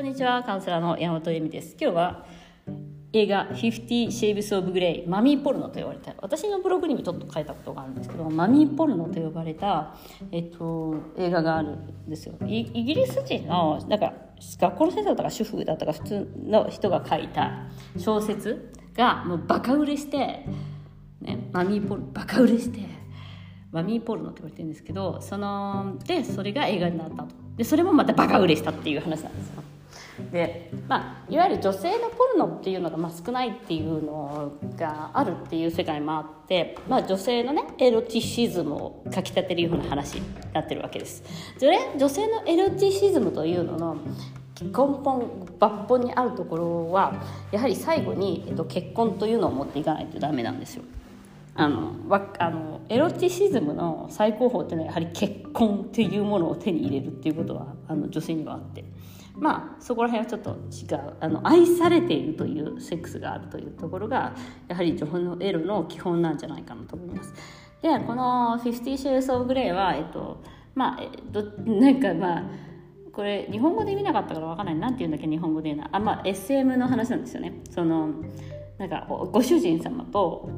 こんにちは、カウンセラーの山本恵美です。今日は映画「50 Shades of Grey」マミーポルノと呼ばれた私のブログにもちょっと書いたことがあるんですけどマミーポルノと呼ばれた、えっと、映画があるんですよ。イイギリス人のなんか学校の先生だったか主婦だったか普通の人が書いた小説がもうバカ売れして、ね、マミーポルノバカ売れしてマミーポルノって言われてるんですけどそのでそれが映画になったと。でそれもまたバカ売れしたっていう話なんですよ。でまあいわゆる女性のポルノっていうのがまあ少ないっていうのがあるっていう世界もあって、まあ、女性のねエロティシズムをかきたてるような話になってるわけです。女性のエロティシズムというのの根本抜本にあるところはやはり最後に、えっと、結婚というのを持っていかないとダメなんですよ。あのわあのエロティシズムの最高峰っていうのはやはり結婚っていうものを手に入れるっていうことはあの女性にはあって。まあそこら辺はちょっと違うあの愛されているというセックスがあるというところがやはり女性のエロの基本なんじゃないかなと思います。でこの「50 Shades of Grey は」えっとまあえっとなんかまあこれ日本語で見なかったからわからないなんて言うんだっけ日本語で言うのあまあ SM の話なんですよね。そのなんかご主人様と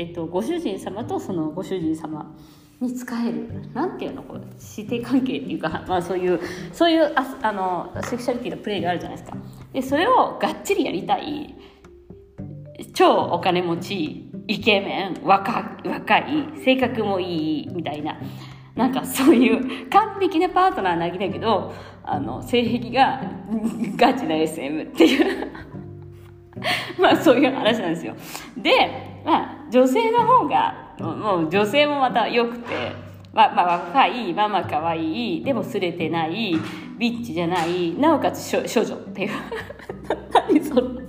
えっと、ご主人様とそのご主人様に仕える。なんていうのこう師弟関係っていうか、まあ、そういうそういうああのセクシャリティのプレイがあるじゃないですか。でそれをがっちりやりたい。超お金持ちイケメン若若い性格もいいみたいな。なんかそういう完璧なパートナーなぎだけどあの性癖がガチな SM っていう。まあそういう話なんですよ。で、まあ、女性の方がもう女性もまた良くて、まあ、まあ若いママ可愛いでもすれてないビッチじゃないなおかつ処女っていう。何その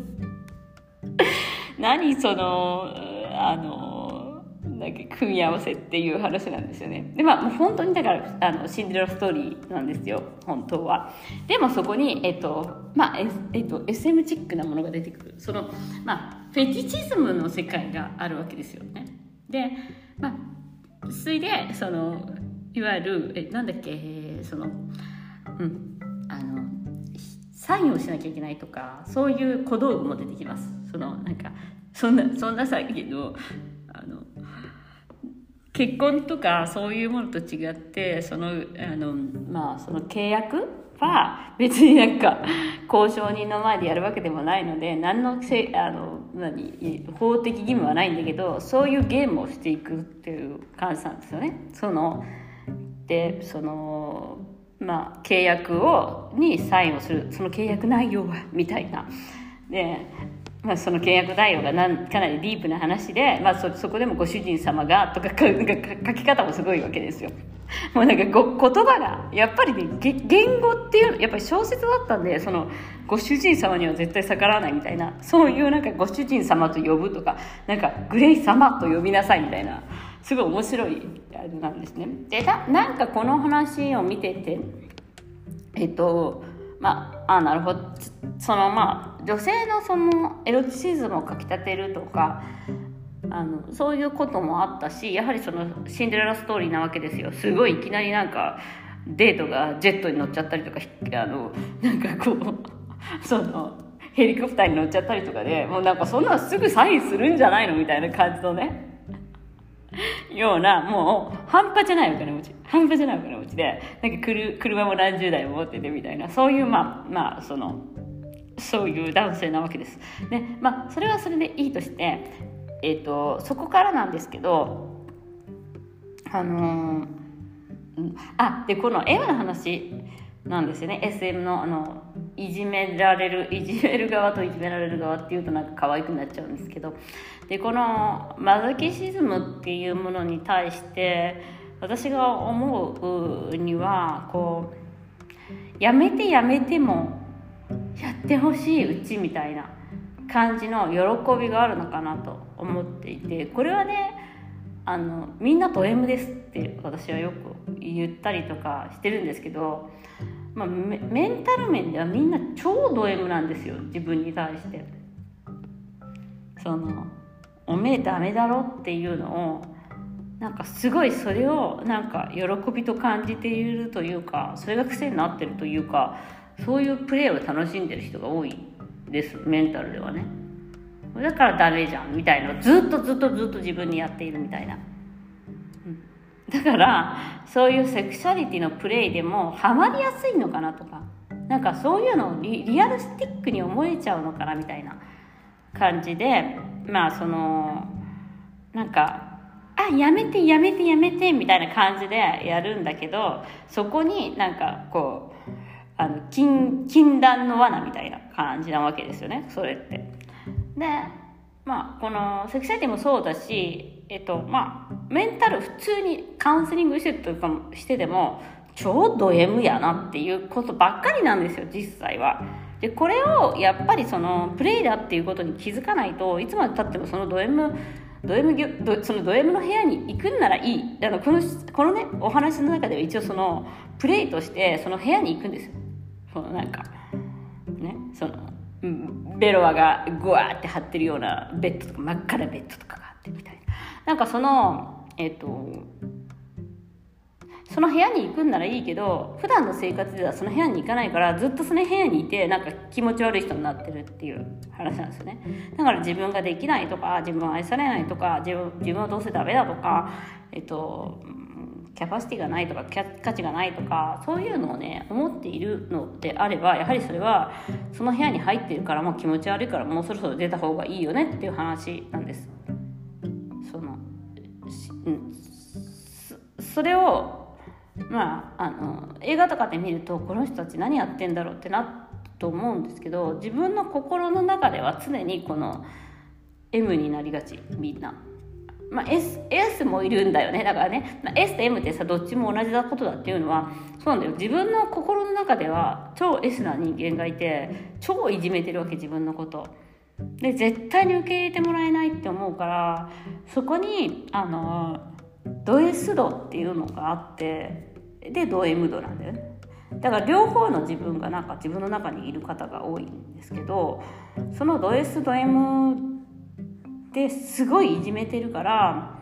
何そのあのなんか組み合わせっていう話なんですよね。でまあもう本当にだからあのシンデレラストーリーなんですよ本当は。でもそこにえっとまあええっと SM チックなものが出てくる。そのまあフェティチズムの世界があるわけですよね。でまあそれでそのいわゆるえなんだっけそのうんあのサインをしなきゃいけないとかそういう小道具も出てきます。そのなんかそんなそんなさけどあの結婚とかそういうものと違ってそのあの、まあ、その契約は別になんか交渉人の前でやるわけでもないので何のせあの何法的義務はないんだけどそういうゲームをしていくっていう感じなんですよね。そのでそのまあ、契約をにサインをするその契約内容はみたいなで、まあ、その契約内容がなんかなりディープな話で、まあ、そそこでもご主人様がとか かか書き方もすごいわけですよ。もうなんかご言葉がやっぱりね言語っていうやっぱり小説だったんでそのご主人様には絶対逆らわないみたいなそういうなんかご主人様と呼ぶとかなんかグレイ様と呼びなさいみたいなすごい面白いあれなんですね。でななんかこの話を見ててえっとまああなるほど。そのまあ女性のそのエロティシズムをかきたてるとかあのそういうこともあったしやはりそのシンデレラストーリーなわけですよ。すごいいきなりなんかデートがジェットに乗っちゃったりとかあのなんかこう そのヘリコプターに乗っちゃったりとかでもうなんかそんなのすぐサインするんじゃないのみたいな感じのね。ようなもう半端じゃないお金持ち。半端じゃないお金持ちで。なんか車も何十台も持っててみたいな。そういうまあまあそのそういう男性なわけです。でまあそれはそれでいいとして、えーと、そこからなんですけどあのー、あでこの絵の話なんですよね。SM のあのいじめられるいじめる側といじめられる側っていうとなんか可愛くなっちゃうんですけど。でこのマザキシズムっていうものに対して私が思うにはこうやめてやめてもやってほしいうちみたいな感じの喜びがあるのかなと思っていて。これはねあのみんなと M ですって私はよく言ったりとかしてるんですけど、まあ、メンタル面ではみんな超ド M なんですよ自分に対して。そのおめえダメだろっていうのをなんかすごいそれをなんか喜びと感じているというかそれが癖になってるというかそういうプレーを楽しんでる人が多いですメンタルではね。だからダメじゃんみたいなずっとずっとずっと自分にやっているみたいな、だからそういうセクシャリティのプレイでもハマりやすいのかなとかなんかそういうのをリアルスティックに思えちゃうのかなみたいな感じでまあそのなんかあやめてやめてやめてみたいな感じでやるんだけどそこになんかこうあの禁禁断の罠みたいな感じなわけですよねそれって。でまあこのセクシャリティもそうだしえっとまあメンタル普通にカウンセリングしてとかもしてでも超ド M やなっていうことばっかりなんですよ実際は。でこれをやっぱりそのプレイだっていうことに気づかないといつまでたってもそのド M ド M ドそのド M の部屋に行くんならいい。あのこのこのねお話の中では一応そのプレイとしてその部屋に行くんですよ。そのなんかねそのベロアがグワーって張ってるようなベッドとか真っ赤なベッドとかがあってみたいな。なんかそのえっ、とその部屋に行くんならいいけど普段の生活ではその部屋に行かないからずっとその部屋にいてなんか気持ち悪い人になってるっていう話なんですよね。だから自分ができないとか自分は愛されないとか自分自分はどうせダメだとかえっとキャパシティがないとか価値がないとかそういうのをね思っているのであればやはりそれはその部屋に入ってるからもう気持ち悪いからもうそろそろ出た方がいいよねっていう話なんです。それをまあ、あの映画とかで見るとこの人たち何やってんだろうってなと思うんですけど自分の心の中では常にこの M になりがちみんな。まあ、S, S もいるんだよね。だからね、まあ、S と M ってさどっちも同じだことだっていうのはそうなんだよ。自分の心の中では超 S な人間がいて超いじめてるわけ自分のこと。で絶対に受け入れてもらえないって思うからそこにあのド S 度っていうのがあってでド M 度なんだよねだから両方の自分がなんか自分の中にいる方が多いんですけどそのド S ド M ですごいいじめてるから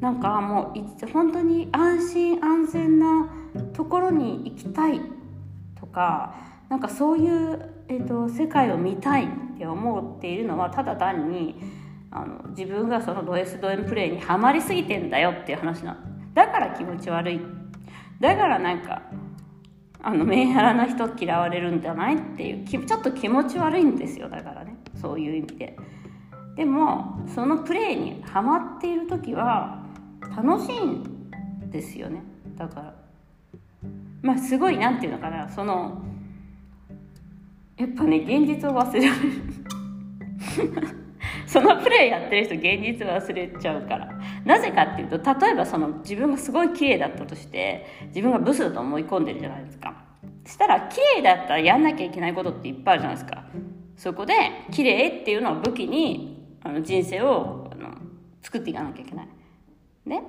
なんかもう本当に安心安全なところに行きたいとかなんかそういう、えーと、世界を見たいって思っているのはただ単にあの自分がそのド S ド M プレイにはまりすぎてんだよっていう話なだから気持ち悪い。だからなんかあのメンヘラな人嫌われるんじゃないっていうちょっと気持ち悪いんですよ。だからね。そういう意味で。でもそのプレイにはまっている時は楽しいんですよね。だから。まあすごい何て言うのかな。そのやっぱね現実を忘れられる。そのプレイやってる人現実忘れちゃうから。なぜかっていうと例えばその自分がすごい綺麗だったとして自分がブスだと思い込んでるじゃないですか。したら綺麗だったらやんなきゃいけないことっていっぱいあるじゃないですか。そこで綺麗っていうのを武器にあの人生をあの作っていかなきゃいけない。ね？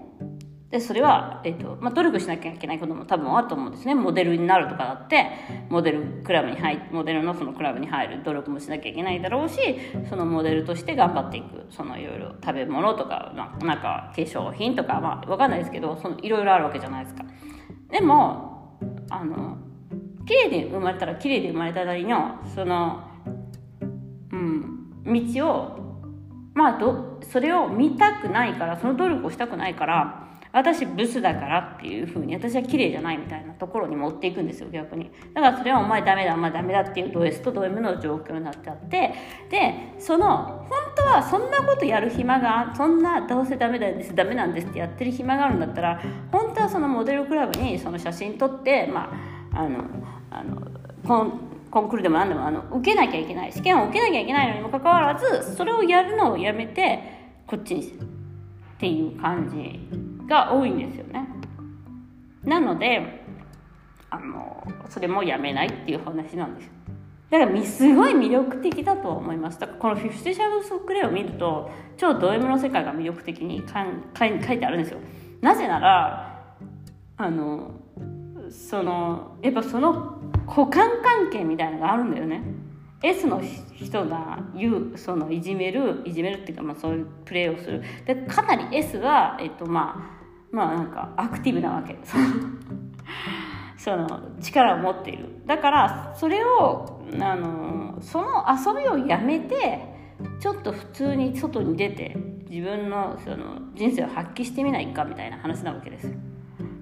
でそれは、えっとまあ、努力しなきゃいけないことも多分あると思うんですね。モデルになるとかだってモデルクラブに入モデルのそのクラブに入る努力もしなきゃいけないだろうしそのモデルとして頑張っていくそのいろいろ食べ物とか、まあ、なんか化粧品とかまあ分かんないですけどそのいろいろあるわけじゃないですか。でもあの綺麗で生まれたら綺麗で生まれたなりのそのうん道をまあどそれを見たくないからその努力をしたくないから私ブスだからっていう風に私は綺麗じゃないみたいなところに持っていくんですよ逆に。だからそれはお前ダメだお前ダメだっていうド S とド M の状況になっちゃってでその本当はそんなことやる暇がそんなどうせダメなんですダメなんですってやってる暇があるんだったら本当はそのモデルクラブにその写真撮ってまああのあのコンコンクールでも何でもあの受けなきゃいけない。試験を受けなきゃいけないのにもかかわらずそれをやるのをやめてこっちにっていう感じ。が多いんですよね。なのであのそれもやめないっていう話なんですよ。だからすごい魅力的だと思います。だからこの「フィフティ・シャドウス・クレイ」を見ると超ド M の世界が魅力的に書いてあるんですよ。なぜならあのそのやっぱその股間関係みたいなのがあるんだよね。S の人が言うそのいじめるいじめるっていうか、まあ、そういうプレーをする。でかなり S は、えっとまあ、まあなんかアクティブなわけ。その力を持っている。だからそれをあのその遊びをやめてちょっと普通に外に出て自分のその人生を発揮してみないかみたいな話なわけですよ。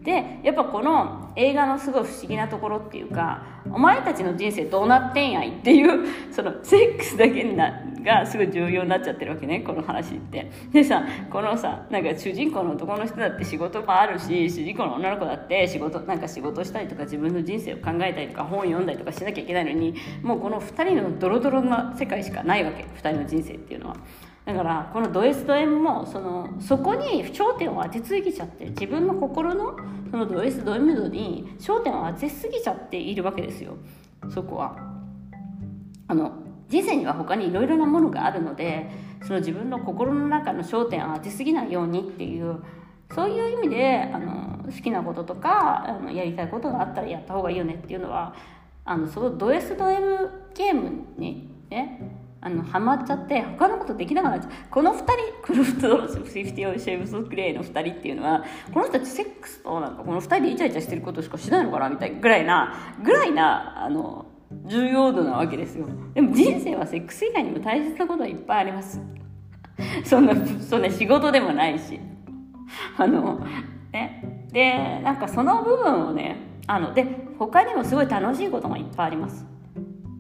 でやっぱこの映画のすごい不思議なところっていうかお前たちの人生どうなってんやいっていうそのセックスだけながすごい重要になっちゃってるわけねこの話ってでさこのさなんか主人公の男の人だって仕事もあるし主人公の女の子だって仕事なんか仕事したりとか自分の人生を考えたりとか本読んだりとかしなきゃいけないのにもうこの2人のドロドロな世界しかないわけ2人の人生っていうのは。だからこのド S ド M もそのそこに焦点を当てすぎちゃって自分の心のそのド S ド M 度に焦点を当てすぎちゃっているわけですよそこは。あの人生には他にいろいろなものがあるのでその自分の心の中の焦点を当てすぎないようにっていうそういう意味であの好きなこととかあのやりたいことがあったらやった方がいいよねっていうのはあのそのド S ド M ゲームにねあのハマっちゃって他のことできなくなっちゃう。この2人クルフトフィフティオシェイブス・クレイの2人っていうのはこの人たちセックスとなんかこの2人でイチャイチャしてることしかしないのかなみたいなぐらいなぐらいなあの重要度なわけですよ。でも人生はセックス以外にも大切なことはいっぱいあります。そんなそんな仕事でもないし。あのね。でなんかその部分をねあので他にもすごい楽しいこともいっぱいあります。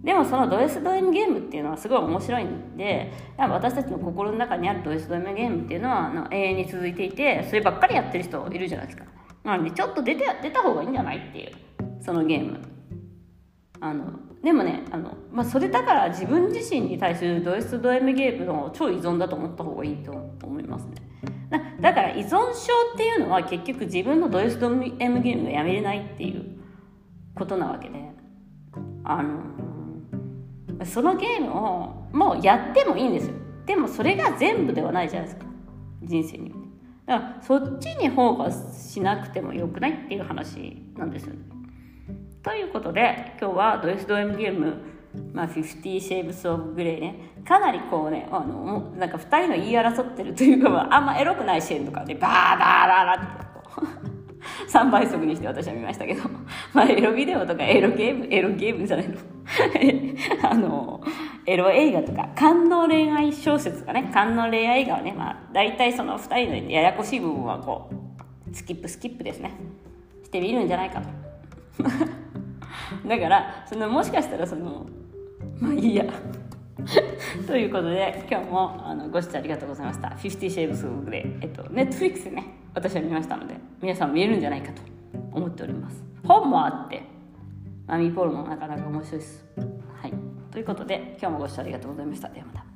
でもそのド S ド M ゲームっていうのはすごい面白いんで私たちの心の中にあるド S ド M ゲームっていうのはあの永遠に続いていてそればっかりやってる人いるじゃないですか。なのでちょっと出て出た方がいいんじゃないっていうそのゲーム。あのでもねあの、まあ、それだから自分自身に対するド S ド M ゲームの超依存だと思った方がいいと思いますね。だから依存症っていうのは結局自分のド S ド M ゲームがやめれないっていうことなわけであのそのゲームをもうやってもいいんですよ。でもそれが全部ではないじゃないですか。人生にだからそっちにフォーカスしなくてもよくないっていう話なんですよね。ということで今日はド S ド M ゲームまあ、50 Shades of Grey ね。かなりこうねあのなんか2人の言い争ってるというか、あんまエロくないシーンとかでバーバーバーバーって3 倍速にして私は見ましたけど、まあ、エロビデオとかエロゲームエロゲームじゃないの。あのエロ映画とか感動恋愛小説とかね。感動恋愛映画はね、まあ、大体その2人のややこしい部分はこうスキップスキップですね。してみるんじゃないかと。だからそのもしかしたらそのまあいいや。ということで今日もあのご視聴ありがとうございました「50 Shades of Grey」えっと Netflix でね私は見ましたので皆さん見えるんじゃないかと思っております。本もあってマミポールもなかなか面白いです。はい。ということで今日もご視聴ありがとうございました。ではまた。